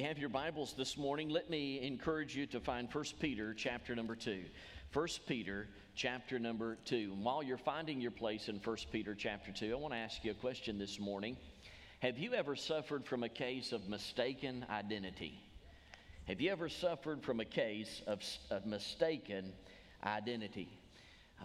you have your Bibles this morning, let me encourage you to find 1 Peter chapter number 2. 1 Peter chapter number 2. And while you're finding your place in 1 Peter chapter 2, I want to ask you a question this morning. Have you ever suffered from a case of mistaken identity? Have you ever suffered from a case of, of mistaken identity?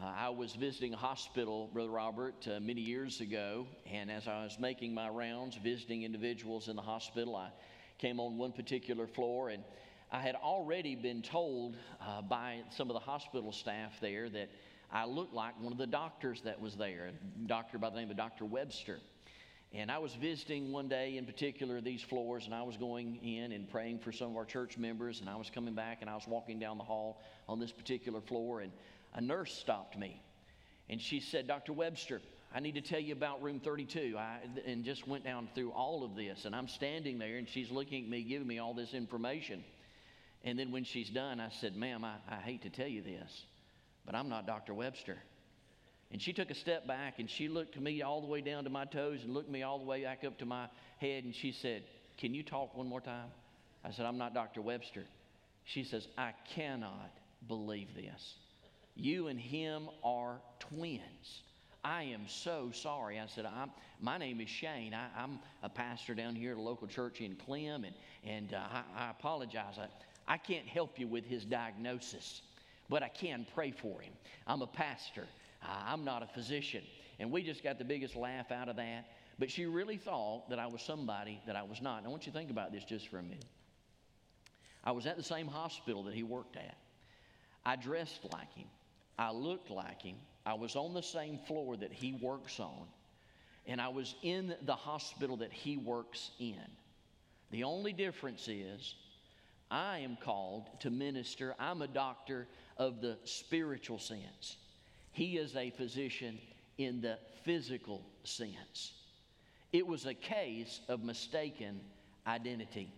Uh, I was visiting a hospital, Brother Robert, uh, many years ago, and as I was making my rounds, visiting individuals in the hospital, I came on one particular floor, and I had already been told uh, by some of the hospital staff there that I looked like one of the doctors that was there, a doctor by the name of Dr. Webster. And I was visiting one day in particular these floors, and I was going in and praying for some of our church members, and I was coming back and I was walking down the hall on this particular floor, and a nurse stopped me. And she said, Dr. Webster, I need to tell you about room 32. I, and just went down through all of this. And I'm standing there and she's looking at me, giving me all this information. And then when she's done, I said, Ma'am, I, I hate to tell you this, but I'm not Dr. Webster. And she took a step back and she looked to me all the way down to my toes and looked me all the way back up to my head. And she said, Can you talk one more time? I said, I'm not Dr. Webster. She says, I cannot believe this. You and him are twins. I am so sorry. I said, I'm, my name is Shane. I, am a pastor down here at a local church in Clem, and, and uh, I, I, apologize. I, I can't help you with his diagnosis, but I can pray for him. I'm a pastor, uh, I'm not a physician. And we just got the biggest laugh out of that. But she really thought that I was somebody that I was not. And I want you to think about this just for a minute. I was at the same hospital that he worked at. I dressed like him. I looked like him. I was on the same floor that he works on, and I was in the hospital that he works in. The only difference is I am called to minister, I'm a doctor of the spiritual sense. He is a physician in the physical sense. It was a case of mistaken identity.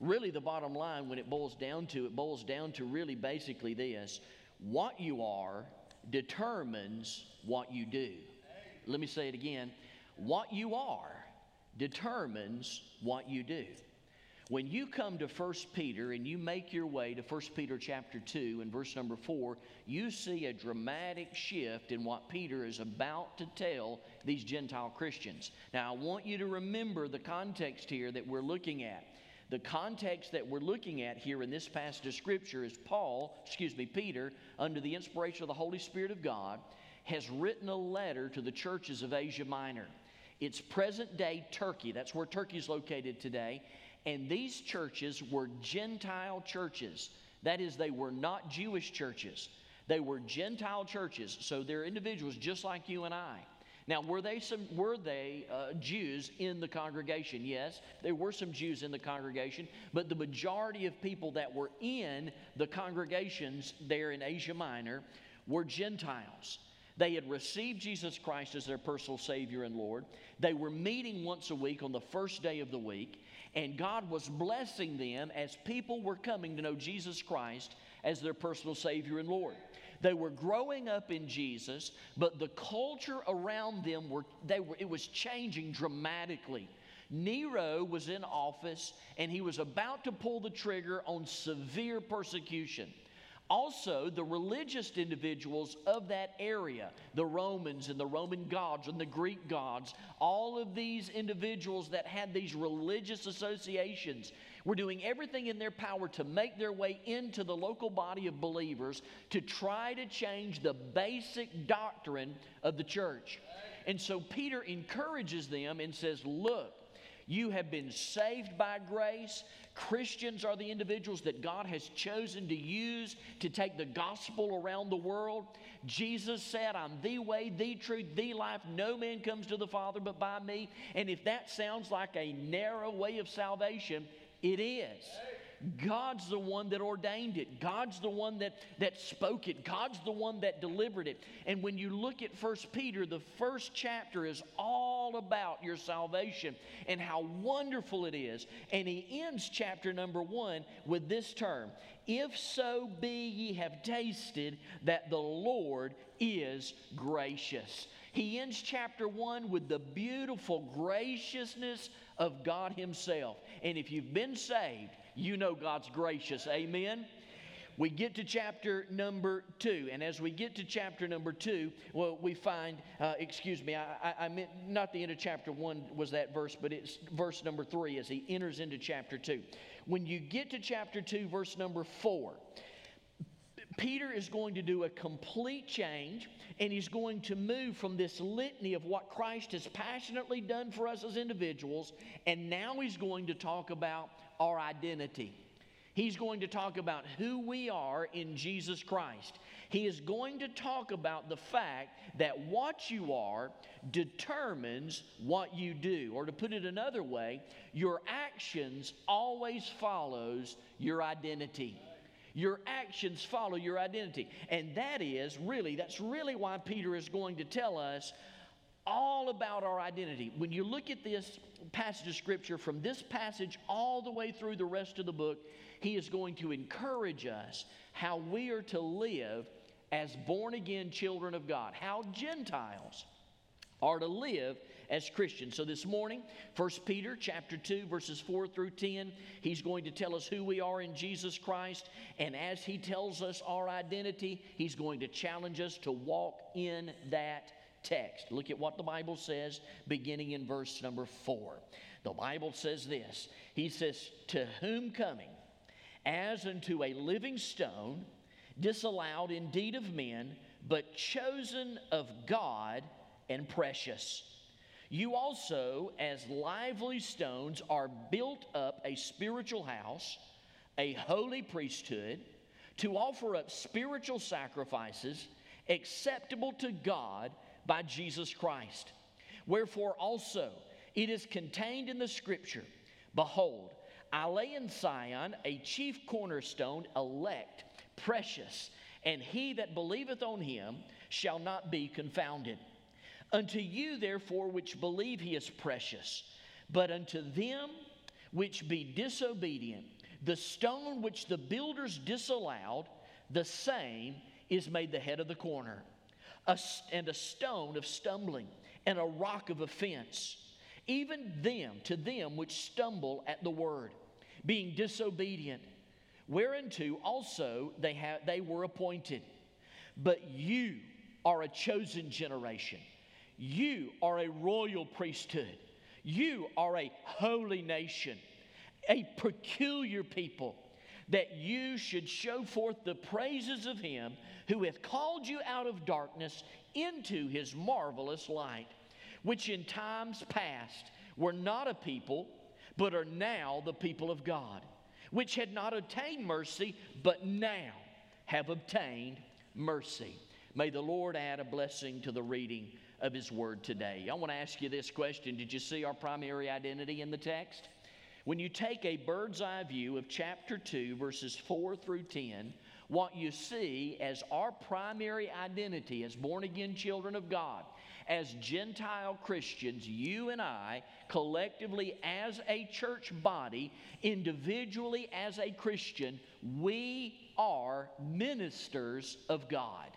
Really, the bottom line, when it boils down to it, boils down to really basically this what you are determines what you do. Let me say it again. What you are determines what you do. When you come to 1 Peter and you make your way to 1 Peter chapter 2 and verse number 4, you see a dramatic shift in what Peter is about to tell these Gentile Christians. Now, I want you to remember the context here that we're looking at. The context that we're looking at here in this passage of Scripture is Paul, excuse me, Peter, under the inspiration of the Holy Spirit of God, has written a letter to the churches of Asia Minor. It's present day Turkey. That's where Turkey is located today. And these churches were Gentile churches. That is, they were not Jewish churches. They were Gentile churches. So they're individuals just like you and I. Now, were they some were they uh, Jews in the congregation? Yes, there were some Jews in the congregation, but the majority of people that were in the congregations there in Asia Minor were Gentiles. They had received Jesus Christ as their personal Savior and Lord. They were meeting once a week on the first day of the week, and God was blessing them as people were coming to know Jesus Christ as their personal Savior and Lord. They were growing up in Jesus, but the culture around them were, they were it was changing dramatically. Nero was in office and he was about to pull the trigger on severe persecution. Also, the religious individuals of that area, the Romans and the Roman gods and the Greek gods, all of these individuals that had these religious associations were doing everything in their power to make their way into the local body of believers to try to change the basic doctrine of the church. And so Peter encourages them and says, Look, you have been saved by grace. Christians are the individuals that God has chosen to use to take the gospel around the world. Jesus said, I'm the way, the truth, the life. No man comes to the Father but by me. And if that sounds like a narrow way of salvation, it is. God's the one that ordained it. God's the one that, that spoke it. God's the one that delivered it. And when you look at First Peter, the first chapter is all about your salvation and how wonderful it is. And he ends chapter number one with this term If so be ye have tasted that the Lord is gracious. He ends chapter 1 with the beautiful graciousness of God Himself. And if you've been saved, you know God's gracious. Amen? we get to chapter number two. And as we get to chapter number two, well, we find, uh, excuse me, I, I, I, meant not the end of chapter one was that verse, but it's verse number three as he enters into chapter two. When you get to chapter two, verse number four, Peter is going to do a complete change and he's going to move from this litany of what Christ has passionately done for us as individuals, and now he's going to talk about our identity. He's going to talk about who we are in Jesus Christ. He is going to talk about the fact that what you are determines what you do. Or to put it another way, your actions always follows your identity. Your actions follow your identity. And that is really, that's really why Peter is going to tell us all about our identity. When you look at this passage of Scripture, from this passage all the way through the rest of the book, he is going to encourage us how we are to live as born again children of God, how Gentiles are to live as Christians. So this morning, 1 Peter chapter 2 verses 4 through 10, he's going to tell us who we are in Jesus Christ, and as he tells us our identity, he's going to challenge us to walk in that text. Look at what the Bible says beginning in verse number 4. The Bible says this. He says, "To whom coming as unto a living stone, disallowed indeed of men, but chosen of God and precious. You also, as lively stones, are built up a spiritual house, a holy priesthood, to offer up spiritual sacrifices acceptable to God by Jesus Christ. Wherefore also it is contained in the scripture Behold, I lay in Zion a chief cornerstone, elect, precious, and he that believeth on him shall not be confounded. Unto you, therefore, which believe he is precious, but unto them which be disobedient, the stone which the builders disallowed, the same is made the head of the corner, a, and a stone of stumbling, and a rock of offense. Even them, to them which stumble at the word being disobedient, whereunto also they, have, they were appointed. But you are a chosen generation, you are a royal priesthood, you are a holy nation, a peculiar people. That you should show forth the praises of him who hath called you out of darkness into his marvelous light, which in times past were not a people but are now the people of God, which had not obtained mercy, but now have obtained mercy. May the Lord add a blessing to the reading of His Word today. I want to ask you this question Did you see our primary identity in the text? When you take a bird's eye view of chapter 2, verses 4 through 10, what you see as our primary identity as born again children of God as Gentile Christians, you and I, collectively as a church body, individually as a Christian, we are ministers of God.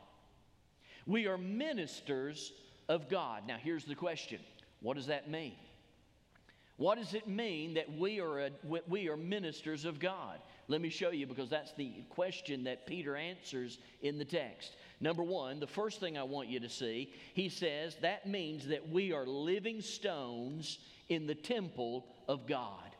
We are ministers of God. Now, here's the question what does that mean? What does it mean that we are, a, we are ministers of God? Let me show you because that's the question that Peter answers in the text. Number one, the first thing I want you to see, he says that means that we are living stones in the temple of God.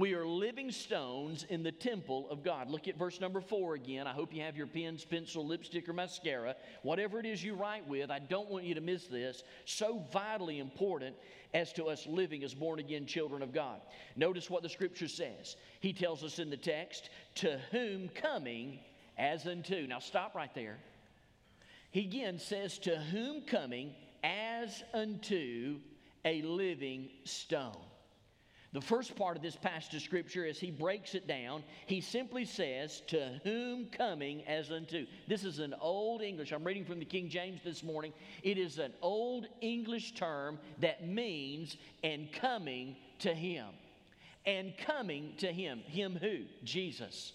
We are living stones in the temple of God. Look at verse number four again. I hope you have your pens, pencil, lipstick, or mascara. Whatever it is you write with, I don't want you to miss this. So vitally important as to us living as born again children of God. Notice what the scripture says. He tells us in the text, to whom coming as unto. Now stop right there. He again says, To whom coming as unto a living stone. The first part of this passage of scripture, as he breaks it down, he simply says, To whom coming as unto. This is an old English. I'm reading from the King James this morning. It is an old English term that means and coming to him. And coming to him. Him who? Jesus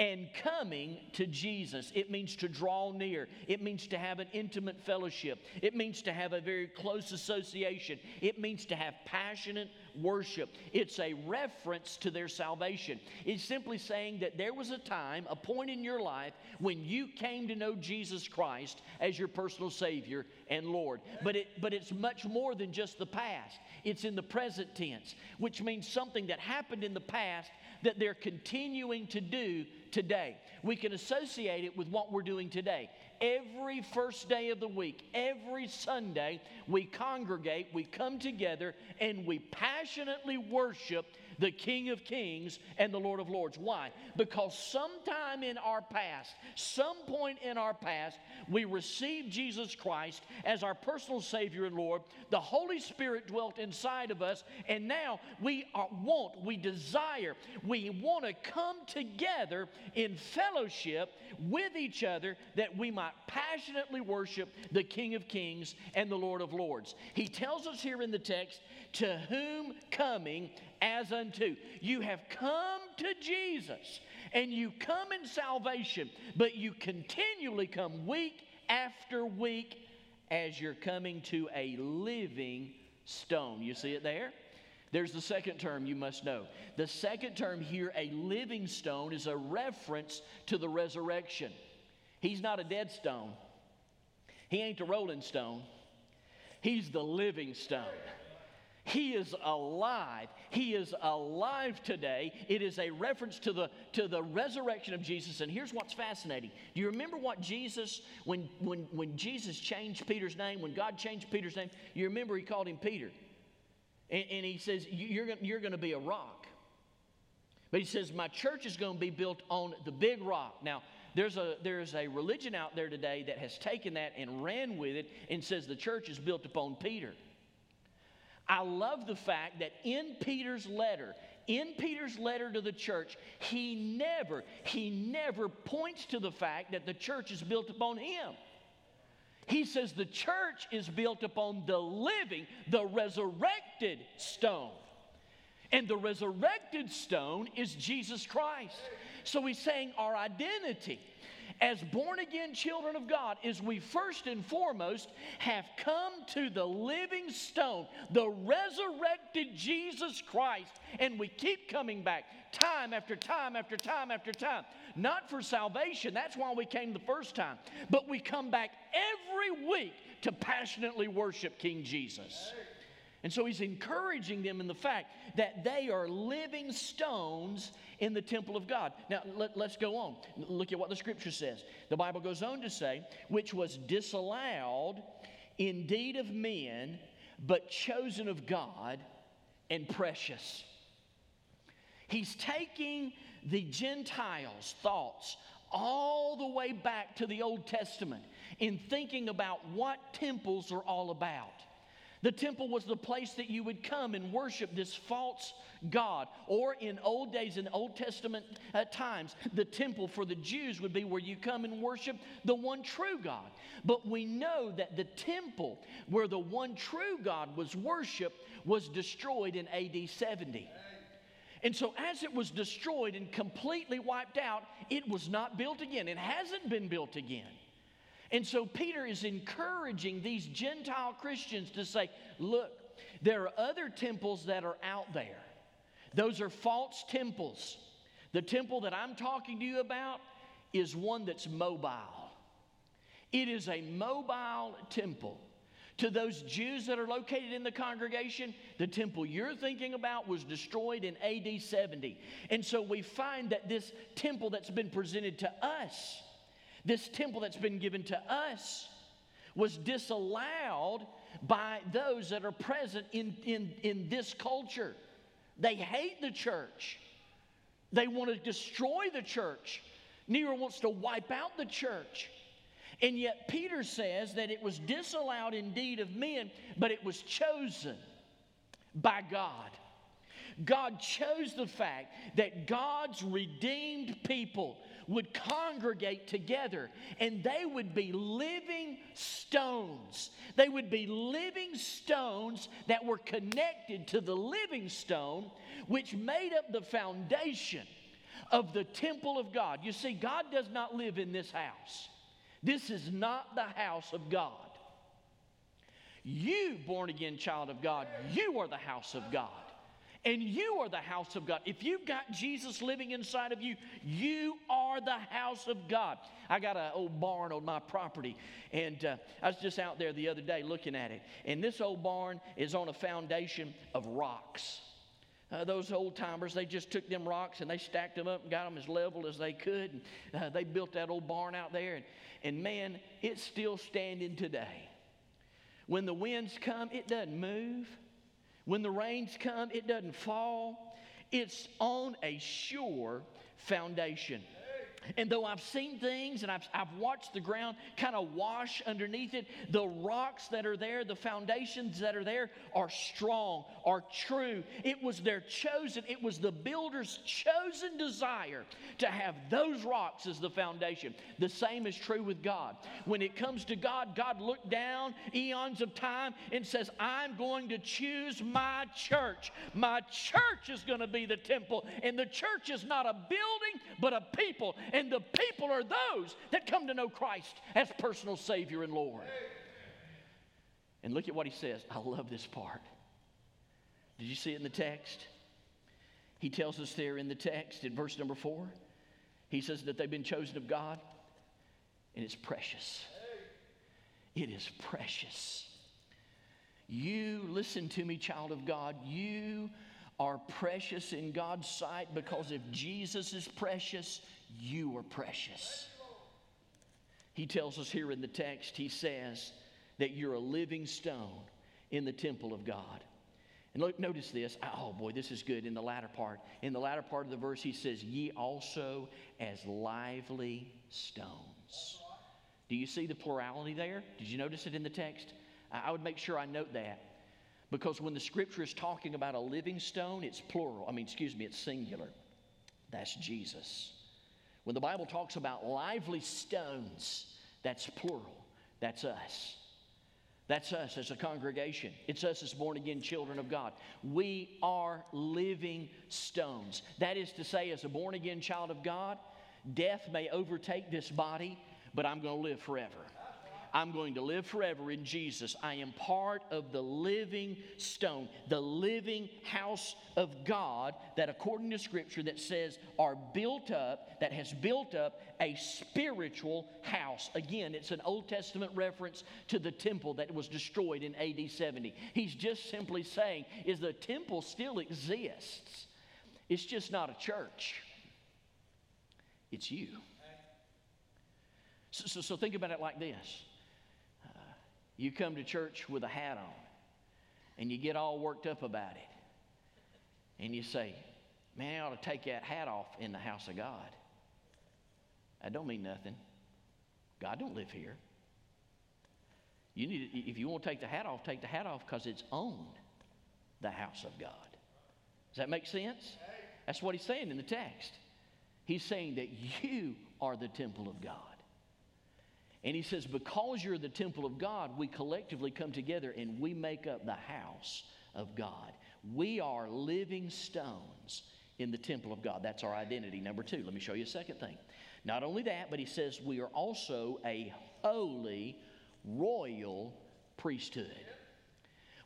and coming to Jesus. It means to draw near, it means to have an intimate fellowship, it means to have a very close association, it means to have passionate worship. It's a reference to their salvation. It's simply saying that there was a time, a point in your life when you came to know Jesus Christ as your personal Savior and Lord. But, it, but it's much more than just the past, it's in the present tense, which means something that happened in the past that they're continuing to do today. We can associate it with what we're doing today. Every first day of the week, every Sunday, we congregate, we come together, and we passionately worship the King of Kings and the Lord of Lords. Why? Because sometime in our past, some point in our past, we received Jesus Christ as our personal Savior and Lord. The Holy Spirit dwelt inside of us, and now we are, want, we desire, we want to come together in fellowship with each other that we might passionately worship the King of Kings and the Lord of Lords. He tells us here in the text, to whom coming as unto. You have come to Jesus and you come in salvation, but you continually come week after week as you're coming to a living stone. You see it there? There's the second term you must know. The second term here, a living stone, is a reference to the resurrection. He's not a dead stone, he ain't a rolling stone, he's the living stone. He is alive. He is alive today. It is a reference to the, to the resurrection of Jesus. And here's what's fascinating. Do you remember what Jesus, when, when, when Jesus changed Peter's name, when God changed Peter's name, you remember he called him Peter. And, and he says, You're, you're going to be a rock. But he says, My church is going to be built on the big rock. Now, there's a, there's a religion out there today that has taken that and ran with it and says the church is built upon Peter. I love the fact that in Peter's letter, in Peter's letter to the church, he never, he never points to the fact that the church is built upon him. He says the church is built upon the living, the resurrected stone. And the resurrected stone is Jesus Christ. So he's saying our identity as born again children of God is we first and foremost have come to the living stone, the resurrected Jesus Christ, and we keep coming back time after time after time after time. Not for salvation, that's why we came the first time, but we come back every week to passionately worship King Jesus. And so he's encouraging them in the fact that they are living stones in the temple of God. Now, let, us go on. Look at what the scripture says. The Bible goes on to say, which was disallowed indeed of men, but chosen of God and precious. He's taking the Gentiles' thoughts all the way back to the Old Testament in thinking about what temples are all about. The temple was the place that you would come and worship this false God. Or in old days, in Old Testament uh, times, the temple for the Jews would be where you come and worship the one true God. But we know that the temple where the one true God was worshiped was destroyed in AD 70. And so, as it was destroyed and completely wiped out, it was not built again. It hasn't been built again. And so Peter is encouraging these Gentile Christians to say, look, there are other temples that are out there. Those are false temples. The temple that I'm talking to you about is one that's mobile. It is a mobile temple. To those Jews that are located in the congregation, the temple you're thinking about was destroyed in AD 70. And so we find that this temple that's been presented to us this temple that's been given to us was disallowed by those that are present in, in, in this culture. They hate the church, they want to destroy the church. Nero wants to wipe out the church. And yet, Peter says that it was disallowed indeed of men, but it was chosen by God. God chose the fact that God's redeemed people would congregate together and they would be living stones. They would be living stones that were connected to the living stone, which made up the foundation of the temple of God. You see, God does not live in this house. This is not the house of God. You, born again child of God, you are the house of God. And you are the house of God. If you've got Jesus living inside of you, you are the house of God. I got an old barn on my property, and uh, I was just out there the other day looking at it. And this old barn is on a foundation of rocks. Uh, those old timers, they just took them rocks and they stacked them up and got them as level as they could. And, uh, they built that old barn out there, and, and man, it's still standing today. When the winds come, it doesn't move. When the rains come, it doesn't fall. It's on a sure foundation. And though I've seen things and I've, I've watched the ground kind of wash underneath it, the rocks that are there, the foundations that are there are strong, are true. It was their chosen, it was the builder's chosen desire to have those rocks as the foundation. The same is true with God. When it comes to God, God looked down eons of time and says, I'm going to choose my church. My church is going to be the temple. And the church is not a building, but a people. And the people are those that come to know Christ as personal Savior and Lord. And look at what he says. I love this part. Did you see it in the text? He tells us there in the text in verse number four. He says that they've been chosen of God, and it's precious. It is precious. You, listen to me, child of God, you are precious in God's sight because if Jesus is precious, you are precious. He tells us here in the text, he says that you're a living stone in the temple of God. And look, notice this. Oh boy, this is good in the latter part. In the latter part of the verse, he says, Ye also as lively stones. Do you see the plurality there? Did you notice it in the text? I would make sure I note that. Because when the scripture is talking about a living stone, it's plural. I mean, excuse me, it's singular. That's Jesus. When the Bible talks about lively stones, that's plural. That's us. That's us as a congregation. It's us as born again children of God. We are living stones. That is to say, as a born again child of God, death may overtake this body, but I'm going to live forever. I'm going to live forever in Jesus. I am part of the living stone, the living house of God that, according to Scripture, that says are built up, that has built up a spiritual house. Again, it's an Old Testament reference to the temple that was destroyed in AD 70. He's just simply saying, is the temple still exists. It's just not a church. It's you. So, so, so, think about it like this you come to church with a hat on and you get all worked up about it. And you say, Man, I ought to take that hat off in the house of God. That don't mean nothing. God don't live here. You need, to, if you want to take the hat off, take the hat off because it's on the house of God. Does that make sense? That's what he's saying in the text. He's saying that you are the temple of God. And he says, Because you're the temple of God, we collectively come together and we make up the house of God. We are living stones in the temple of God. That's our identity. Number two, let me show you a second thing. Not only that, but he says we are also a holy, royal priesthood.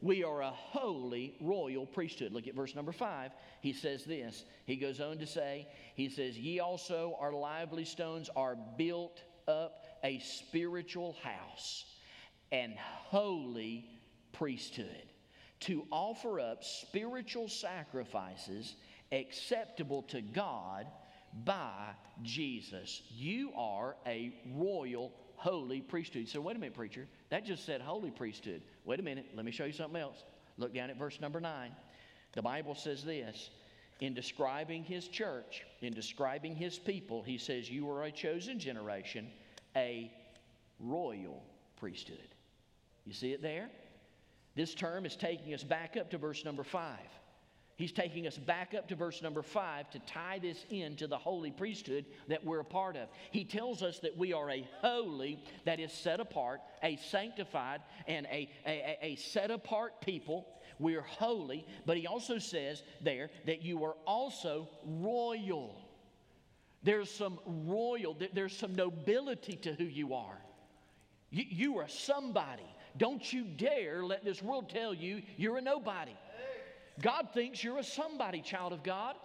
We are a holy, royal priesthood. Look at verse number five. He says this. He goes on to say, He says, Ye also are lively stones, are built up a spiritual house and holy priesthood to offer up spiritual sacrifices acceptable to God by Jesus. You are a royal, holy priesthood. So, wait a minute, preacher. That just said holy priesthood. Wait a minute. Let me show you something else. Look down at verse number nine. The Bible says this in describing his church, in describing his people, he says, You are a chosen generation a royal priesthood. You see it there? This term is taking us back up to verse number five. He's taking us back up to verse number five to tie this into the holy priesthood that we're a part of. He tells us that we are a holy, that is set apart, a sanctified, and a, a, a set apart people. We're holy, but he also says there that you are also royal. There's some royal, there's some nobility to who you are. You, you are somebody. Don't you dare let this world tell you you're a nobody. God thinks you're a somebody, child of God.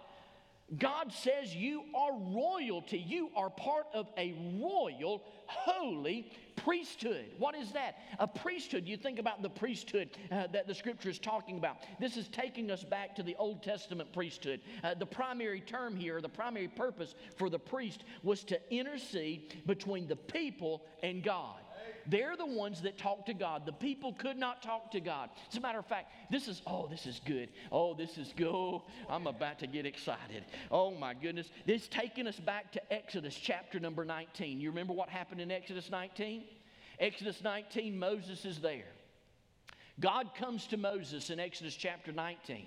God says you are royalty. You are part of a royal, holy priesthood. What is that? A priesthood. You think about the priesthood uh, that the scripture is talking about. This is taking us back to the Old Testament priesthood. Uh, the primary term here, the primary purpose for the priest was to intercede between the people and God. They're the ones that talk to God. The people could not talk to God. As a matter of fact, this is, oh, this is good. Oh, this is good. Oh, I'm about to get excited. Oh, my goodness. This is taking us back to Exodus chapter number 19. You remember what happened in Exodus 19? Exodus 19, Moses is there. God comes to Moses in Exodus chapter 19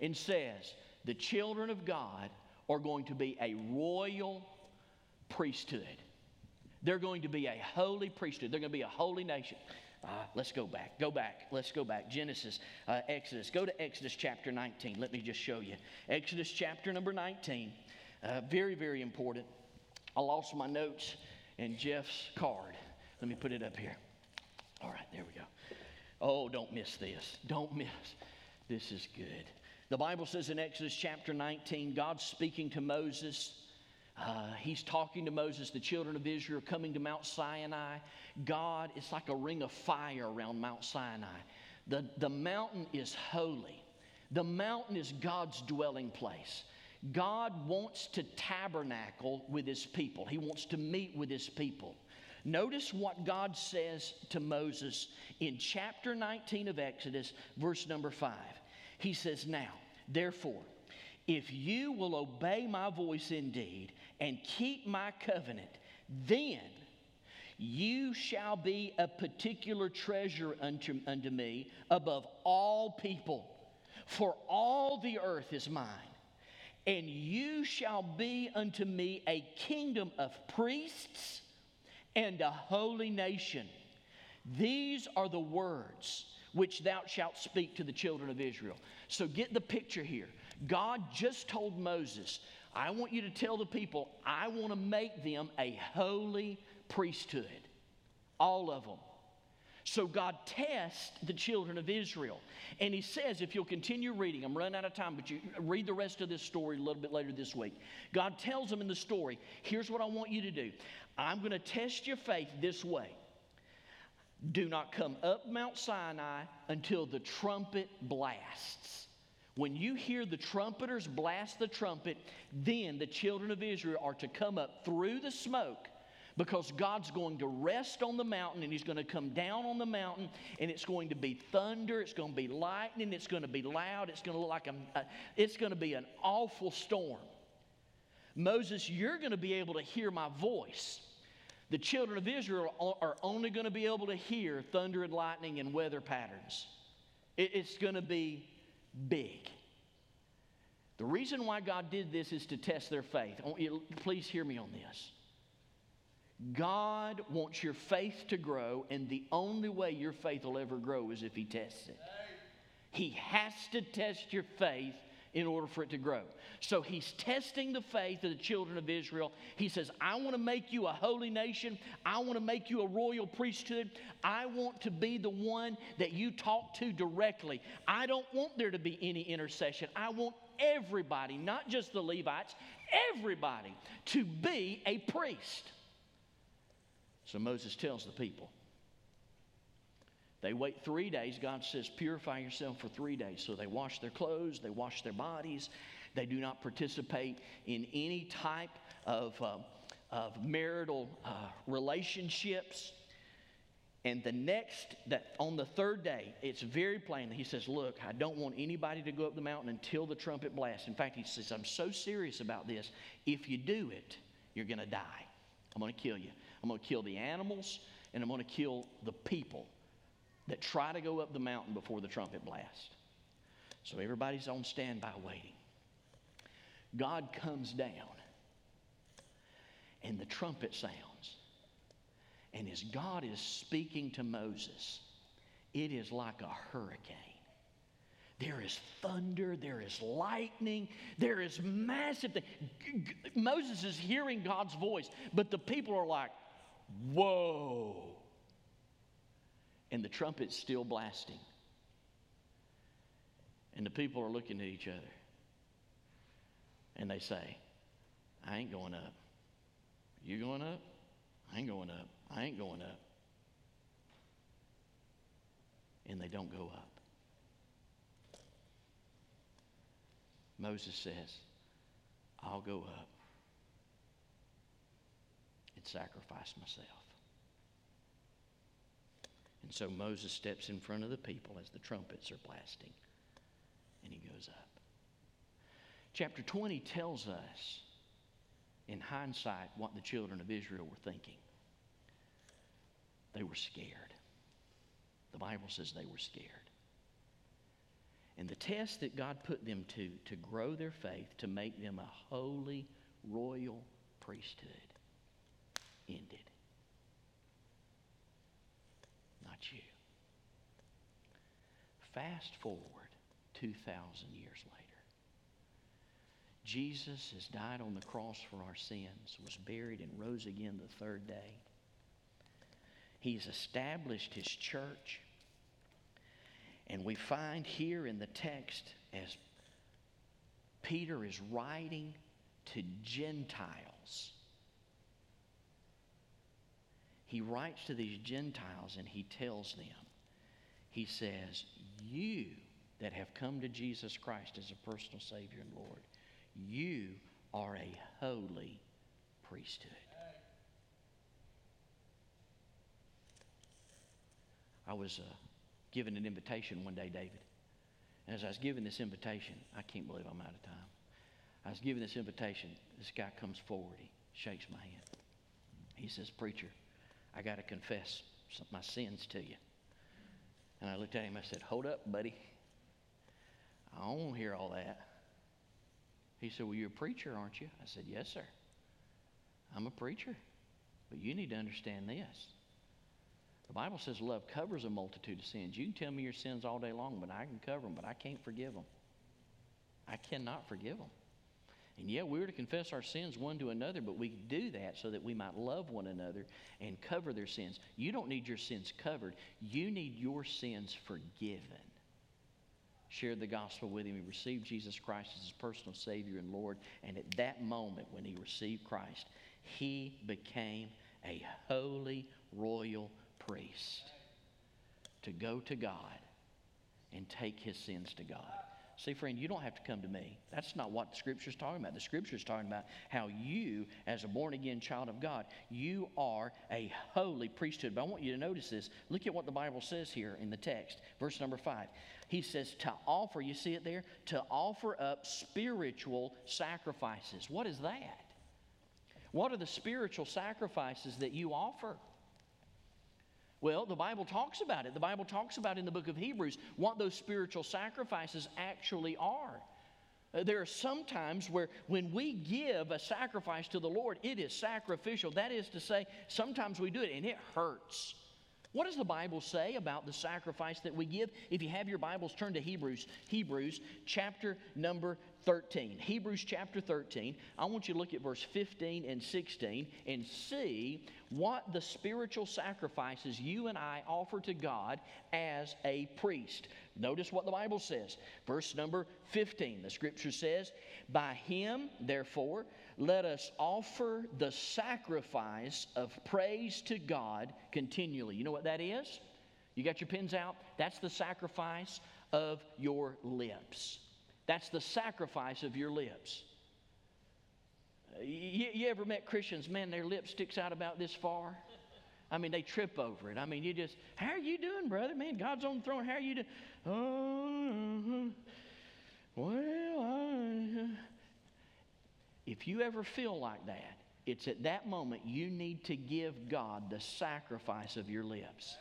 and says, The children of God are going to be a royal priesthood. They're going to be a holy priesthood. They're going to be a holy nation. Uh, let's go back. Go back. Let's go back. Genesis, uh, Exodus. Go to Exodus chapter 19. Let me just show you. Exodus chapter number 19. Uh, very, very important. I lost my notes and Jeff's card. Let me put it up here. All right, there we go. Oh, don't miss this. Don't miss. This is good. The Bible says in Exodus chapter 19, God's speaking to Moses uh, he's talking to Moses, the children of Israel coming to Mount Sinai. God, it's like a ring of fire around Mount Sinai. The, the mountain is holy, the mountain is God's dwelling place. God wants to tabernacle with his people, he wants to meet with his people. Notice what God says to Moses in chapter 19 of Exodus, verse number 5. He says, Now, therefore, if you will obey my voice indeed and keep my covenant, then you shall be a particular treasure unto, unto me above all people, for all the earth is mine. And you shall be unto me a kingdom of priests and a holy nation. These are the words which thou shalt speak to the children of Israel. So get the picture here. God just told Moses, I want you to tell the people, I want to make them a holy priesthood. All of them. So God tests the children of Israel. And he says, if you'll continue reading, I'm running out of time, but you read the rest of this story a little bit later this week. God tells them in the story, here's what I want you to do. I'm going to test your faith this way. Do not come up Mount Sinai until the trumpet blasts. When you hear the trumpeters blast the trumpet, then the children of Israel are to come up through the smoke because God's going to rest on the mountain and He's going to come down on the mountain and it's going to be thunder, it's going to be lightning, it's going to be loud, it's going to look like a, a it's going to be an awful storm. Moses, you're going to be able to hear my voice. The children of Israel are only going to be able to hear thunder and lightning and weather patterns. It's going to be big. The reason why God did this is to test their faith. Oh, please hear me on this. God wants your faith to grow, and the only way your faith will ever grow is if He tests it. He has to test your faith in order for it to grow. So he's testing the faith of the children of Israel. He says, I want to make you a holy nation. I want to make you a royal priesthood. I want to be the one that you talk to directly. I don't want there to be any intercession. I want everybody, not just the Levites, everybody to be a priest. So Moses tells the people, they wait three days. God says, Purify yourself for three days. So they wash their clothes, they wash their bodies. They do not participate in any type of, uh, of marital uh, relationships. And the next, that on the third day, it's very plain. That he says, Look, I don't want anybody to go up the mountain until the trumpet blasts. In fact, he says, I'm so serious about this. If you do it, you're going to die. I'm going to kill you. I'm going to kill the animals, and I'm going to kill the people that try to go up the mountain before the trumpet blast. So everybody's on standby waiting. God comes down, and the trumpet sounds. And as God is speaking to Moses, it is like a hurricane. There is thunder, there is lightning, there is massive. Moses is hearing God's voice, but the people are like, whoa. And the trumpet's still blasting. And the people are looking at each other. And they say, I ain't going up. You going up? I ain't going up. I ain't going up. And they don't go up. Moses says, I'll go up and sacrifice myself. And so Moses steps in front of the people as the trumpets are blasting, and he goes up. Chapter 20 tells us, in hindsight, what the children of Israel were thinking. They were scared. The Bible says they were scared. And the test that God put them to, to grow their faith, to make them a holy, royal priesthood, ended. Not you. Fast forward 2,000 years later. Jesus has died on the cross for our sins, was buried, and rose again the third day. He's established his church. And we find here in the text as Peter is writing to Gentiles. He writes to these Gentiles and he tells them, he says, You that have come to Jesus Christ as a personal Savior and Lord, you are a holy priesthood. I was uh, given an invitation one day, David. And as I was giving this invitation, I can't believe I'm out of time. I was giving this invitation. This guy comes forward. He shakes my hand. He says, Preacher, I got to confess my sins to you. And I looked at him. I said, Hold up, buddy. I don't hear all that. He said, Well, you're a preacher, aren't you? I said, Yes, sir. I'm a preacher. But you need to understand this. The Bible says love covers a multitude of sins. You can tell me your sins all day long, but I can cover them, but I can't forgive them. I cannot forgive them. And yeah, we are to confess our sins one to another, but we do that so that we might love one another and cover their sins. You don't need your sins covered, you need your sins forgiven. Shared the gospel with him. He received Jesus Christ as his personal Savior and Lord. And at that moment, when he received Christ, he became a holy, royal priest to go to God and take his sins to God. See, friend, you don't have to come to me. That's not what the Scripture is talking about. The Scripture is talking about how you, as a born again child of God, you are a holy priesthood. But I want you to notice this. Look at what the Bible says here in the text, verse number five. He says to offer, you see it there? To offer up spiritual sacrifices. What is that? What are the spiritual sacrifices that you offer? Well, the Bible talks about it. The Bible talks about in the book of Hebrews what those spiritual sacrifices actually are. Uh, there are some times where when we give a sacrifice to the Lord, it is sacrificial. That is to say, sometimes we do it and it hurts. What does the Bible say about the sacrifice that we give? If you have your Bibles, turn to Hebrews, Hebrews chapter number 13. Hebrews chapter 13. I want you to look at verse 15 and 16 and see what the spiritual sacrifices you and I offer to God as a priest. Notice what the Bible says. Verse number 15. The scripture says, By him, therefore, let us offer the sacrifice of praise to God continually. You know what that is? You got your pens out? That's the sacrifice of your lips. That's the sacrifice of your lips. Uh, you, you, ever met Christians, man, their lip sticks out about this far? I mean, they trip over it. I mean, you just, how are you doing, brother? Man, God's on the throne. How are you doing? Oh, well, I, uh, if you ever feel like that, it's at that moment you need to give God the sacrifice of your lips.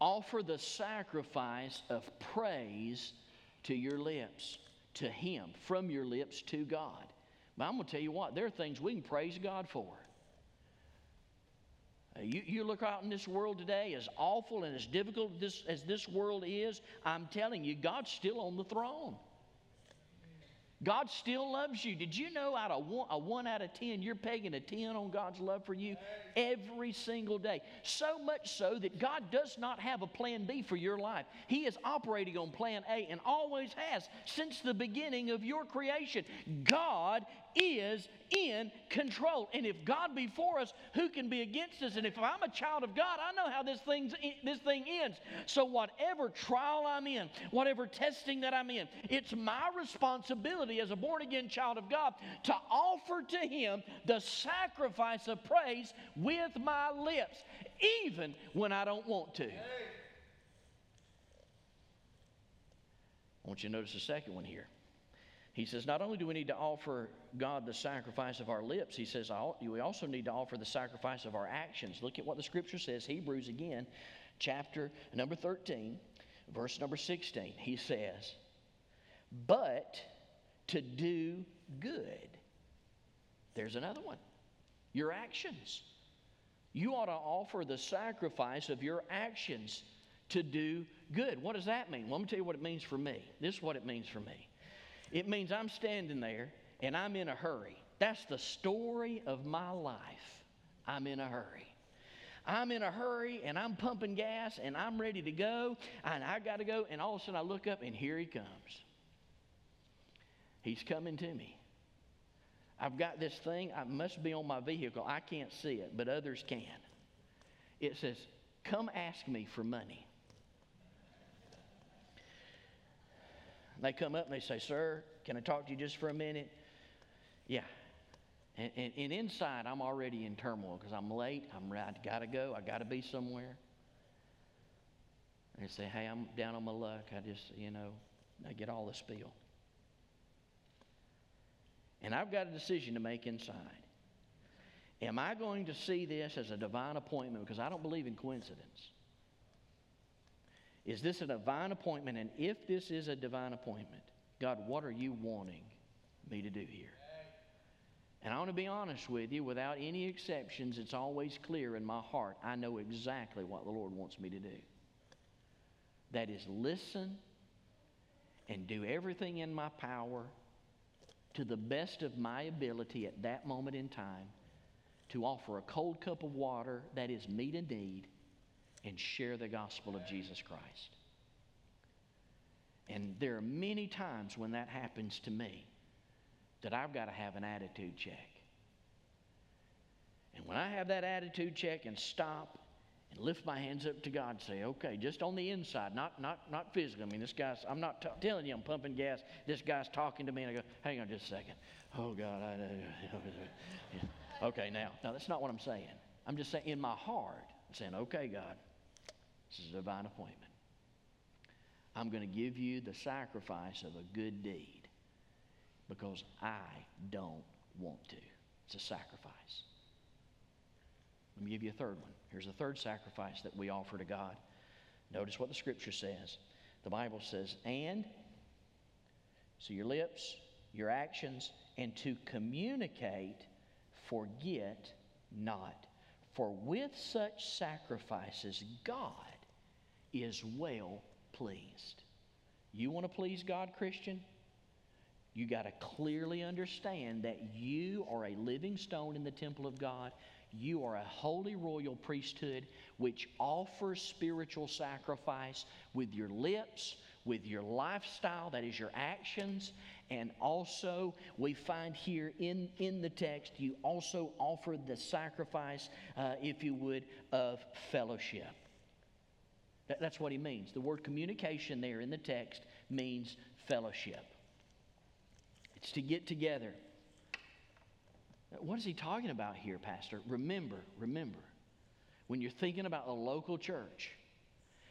Offer the sacrifice of praise to your lips, to Him, from your lips to God. But I'm going to tell you what, there are things we can praise God for. Uh, you, you look out in this world today, as awful and as difficult this, as this world is, I'm telling you, God's still on the throne. God still loves you. Did you know out of one, a one out of ten, you're pegging a 10 on God's love for you every single day? So much so that God does not have a plan B for your life. He is operating on plan A and always has since the beginning of your creation. God is in control. And if God be for us, who can be against us? And if I'm a child of God, I know how this, thing's, this thing ends. So, whatever trial I'm in, whatever testing that I'm in, it's my responsibility as a born again child of God to offer to Him the sacrifice of praise with my lips, even when I don't want to. I want you to notice the second one here. He says, not only do we need to offer God the sacrifice of our lips, he says, we also need to offer the sacrifice of our actions. Look at what the scripture says, Hebrews again, chapter number 13, verse number 16. He says, but to do good. There's another one. Your actions. You ought to offer the sacrifice of your actions to do good. What does that mean? Well, let me tell you what it means for me. This is what it means for me. It means I'm standing there and I'm in a hurry. That's the story of my life. I'm in a hurry. I'm in a hurry and I'm pumping gas and I'm ready to go and I got to go. And all of a sudden I look up and here he comes. He's coming to me. I've got this thing, I must be on my vehicle. I can't see it, but others can. It says, Come ask me for money. They come up and they say, Sir, can I talk to you just for a minute? Yeah. And, and, and inside, I'm already in turmoil because I'm late. I'm I got to go. I got to be somewhere. And they say, Hey, I'm down on my luck. I just, you know, I get all the spiel. And I've got a decision to make inside. Am I going to see this as a divine appointment? Because I don't believe in coincidence. Is this a divine appointment? And if this is a divine appointment, God, what are you wanting me to do here? And I want to be honest with you, without any exceptions, it's always clear in my heart. I know exactly what the Lord wants me to do. That is, listen and do everything in my power to the best of my ability at that moment in time to offer a cold cup of water that is meet in need and share the gospel of Jesus Christ. And there are many times when that happens to me that I've got to have an attitude check. And when I have that attitude check and stop lift my hands up to God and say, okay, just on the inside, not, not, not physically. I mean, this guy's, I'm not t- telling you I'm pumping gas. This guy's talking to me, and I go, hang on just a second. Oh, God. I, uh, okay, now, now, that's not what I'm saying. I'm just saying in my heart, I'm saying, okay, God, this is a divine appointment. I'm going to give you the sacrifice of a good deed because I don't want to. It's a sacrifice. Let me give you a third one. Here's the third sacrifice that we offer to God. Notice what the scripture says. The Bible says, and, so your lips, your actions, and to communicate, forget not. For with such sacrifices, God is well pleased. You want to please God, Christian? You got to clearly understand that you are a living stone in the temple of God. You are a holy royal priesthood which offers spiritual sacrifice with your lips, with your lifestyle, that is your actions. And also, we find here in, in the text, you also offer the sacrifice, uh, if you would, of fellowship. That, that's what he means. The word communication there in the text means fellowship, it's to get together. What is he talking about here, Pastor? Remember, remember, when you're thinking about the local church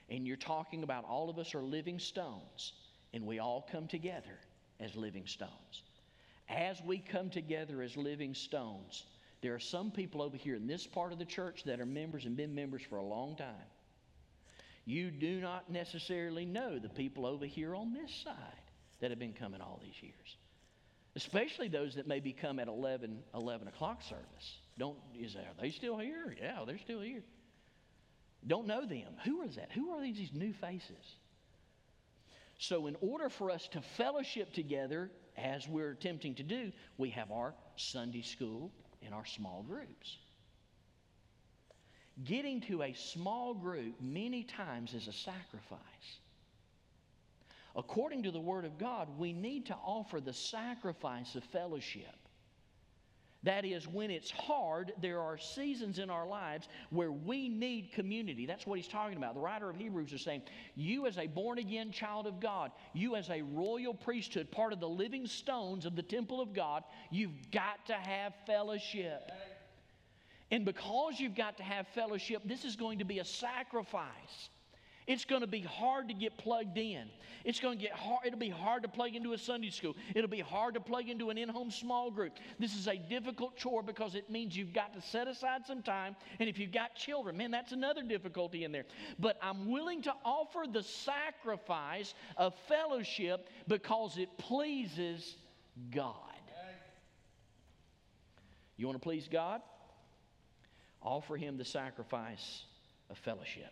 and you're talking about all of us are living stones and we all come together as living stones. As we come together as living stones, there are some people over here in this part of the church that are members and been members for a long time. You do not necessarily know the people over here on this side that have been coming all these years. Especially those that maybe come at 11, 11 o'clock service. Don't, is, are they still here? Yeah, they're still here. Don't know them. Who is that? Who are these, these new faces? So, in order for us to fellowship together, as we're attempting to do, we have our Sunday school and our small groups. Getting to a small group many times is a sacrifice. According to the Word of God, we need to offer the sacrifice of fellowship. That is, when it's hard, there are seasons in our lives where we need community. That's what he's talking about. The writer of Hebrews is saying, You, as a born again child of God, you, as a royal priesthood, part of the living stones of the temple of God, you've got to have fellowship. And because you've got to have fellowship, this is going to be a sacrifice. It's going to be hard to get plugged in. It's going to get hard. It'll be hard to plug into a Sunday school. It'll be hard to plug into an in-home small group. This is a difficult chore because it means you've got to set aside some time. And if you've got children, man, that's another difficulty in there. But I'm willing to offer the sacrifice of fellowship because it pleases God. You want to please God? Offer Him the sacrifice of fellowship.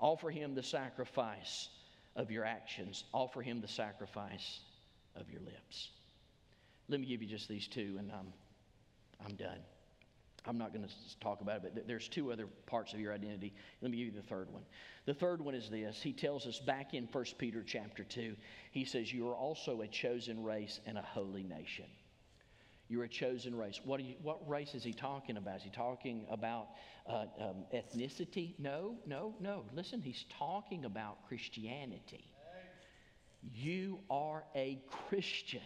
Offer him the sacrifice of your actions. Offer him the sacrifice of your lips. Let me give you just these two, and I'm, I'm done. I'm not going to talk about it, but there's two other parts of your identity. Let me give you the third one. The third one is this. He tells us back in 1 Peter chapter 2, he says, You are also a chosen race and a holy nation. You're a chosen race. What, you, what race is he talking about? Is he talking about uh, um, ethnicity? No, no, no. Listen, he's talking about Christianity. You are a Christian.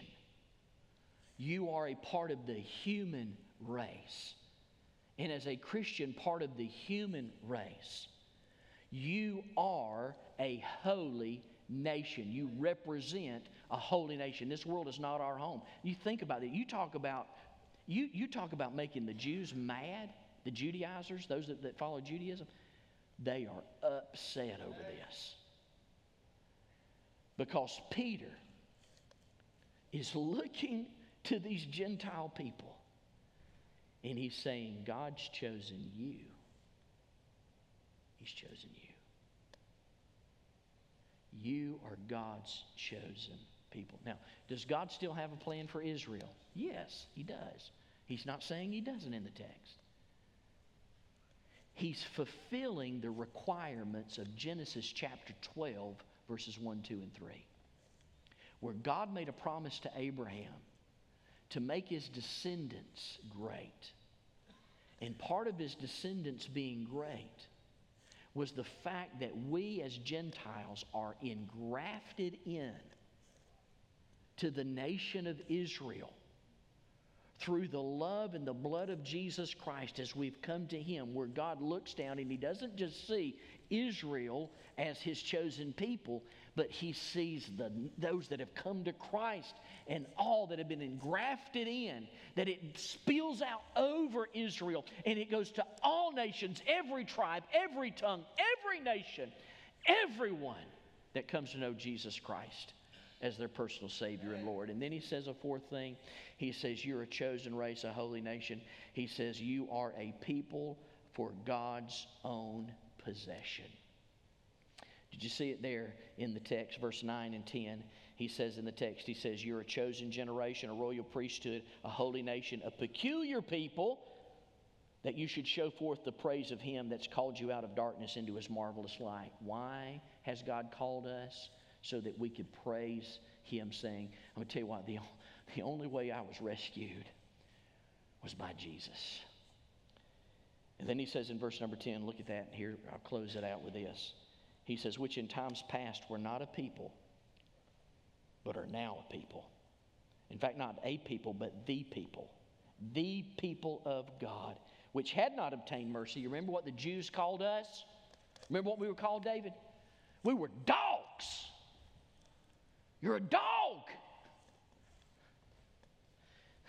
You are a part of the human race. And as a Christian part of the human race, you are a holy nation. You represent a holy nation. This world is not our home. You think about it. You talk about you, you talk about making the Jews mad, the Judaizers, those that, that follow Judaism, they are upset over this. Because Peter is looking to these Gentile people and he's saying, God's chosen you. He's chosen you. You are God's chosen people. Now, does God still have a plan for Israel? Yes, He does. He's not saying He doesn't in the text. He's fulfilling the requirements of Genesis chapter 12, verses 1, 2, and 3, where God made a promise to Abraham to make his descendants great. And part of his descendants being great was the fact that we as Gentiles are engrafted in to the nation of Israel through the love and the blood of Jesus Christ as we've come to Him, where God looks down and He doesn't just see Israel as His chosen people, but He sees the, those that have come to Christ and all that have been engrafted in, that it spills out over Israel and it goes to all nations, every tribe, every tongue, every nation, everyone that comes to know Jesus Christ as their personal Savior and Lord. And then he says a fourth thing. He says, You're a chosen race, a holy nation. He says, You are a people for God's own possession. Did you see it there in the text, verse 9 and 10? He says in the text, He says, You're a chosen generation, a royal priesthood, a holy nation, a peculiar people, that you should show forth the praise of Him that's called you out of darkness into His marvelous light. Why has God called us? So that we could praise Him, saying, I'm going to tell you what, the, the only way I was rescued was by Jesus. And then he says in verse number 10, look at that. Here, I'll close it out with this. He says, Which in times past were not a people, but are now a people. In fact, not a people, but the people. The people of God, which had not obtained mercy. You remember what the Jews called us? Remember what we were called, David? We were dogs. You're a dog.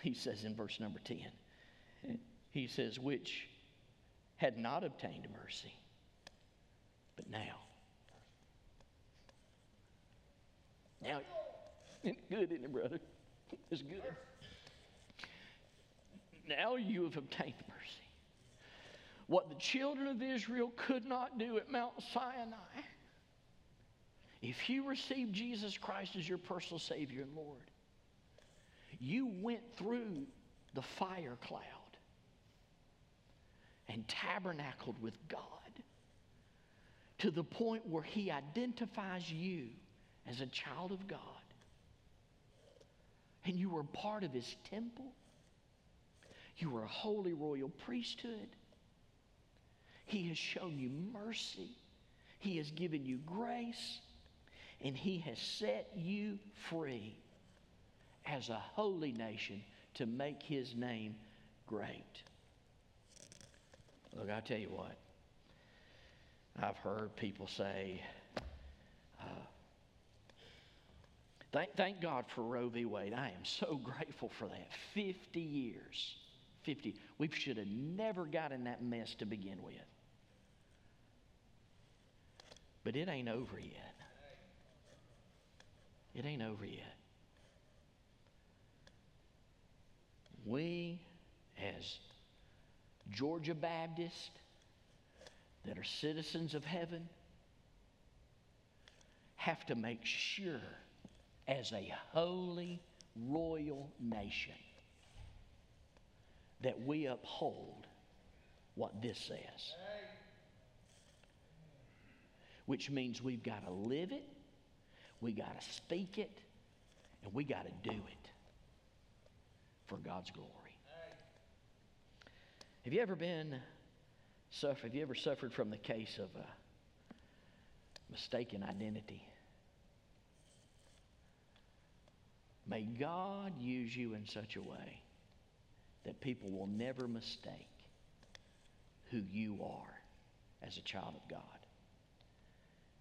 He says in verse number 10, he says, which had not obtained mercy, but now. Now, good, isn't it, brother? is good. Now you have obtained mercy. What the children of Israel could not do at Mount Sinai. If you received Jesus Christ as your personal Savior and Lord, you went through the fire cloud and tabernacled with God to the point where He identifies you as a child of God. And you were part of His temple. You were a holy royal priesthood. He has shown you mercy. He has given you grace. And He has set you free as a holy nation to make His name great. Look, I'll tell you what. I've heard people say, uh, thank, thank God for Roe v. Wade. I am so grateful for that. 50 years. 50. We should have never got in that mess to begin with. But it ain't over yet. It ain't over yet. We, as Georgia Baptists that are citizens of heaven, have to make sure, as a holy, royal nation, that we uphold what this says. Which means we've got to live it, we got to speak it, and we got to do it for God's glory. Have you ever been suffer? Have you ever suffered from the case of a mistaken identity? May God use you in such a way that people will never mistake who you are as a child of God.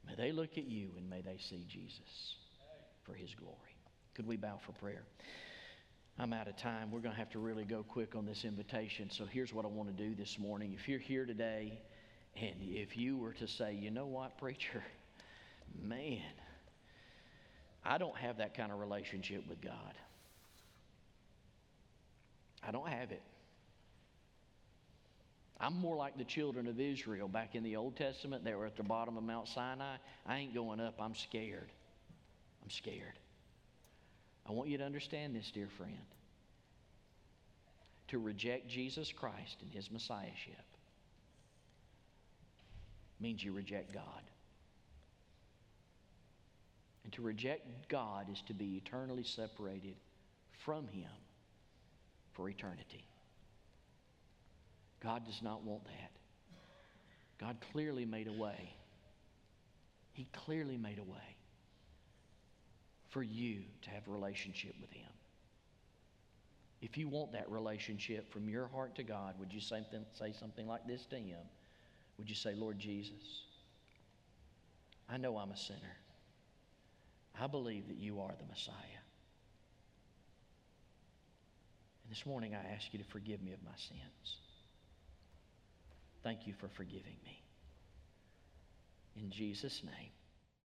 May they look at you and may they see Jesus for his glory. Could we bow for prayer? I'm out of time. We're going to have to really go quick on this invitation. So here's what I want to do this morning. If you're here today and if you were to say, you know what, preacher, man, I don't have that kind of relationship with God. I don't have it. I'm more like the children of Israel back in the Old Testament. They were at the bottom of Mount Sinai. I ain't going up. I'm scared. I'm scared. I want you to understand this, dear friend. To reject Jesus Christ and his messiahship means you reject God. And to reject God is to be eternally separated from him for eternity. God does not want that. God clearly made a way. He clearly made a way for you to have a relationship with Him. If you want that relationship from your heart to God, would you say something, say something like this to Him? Would you say, Lord Jesus, I know I'm a sinner. I believe that you are the Messiah. And this morning I ask you to forgive me of my sins. Thank you for forgiving me. In Jesus' name.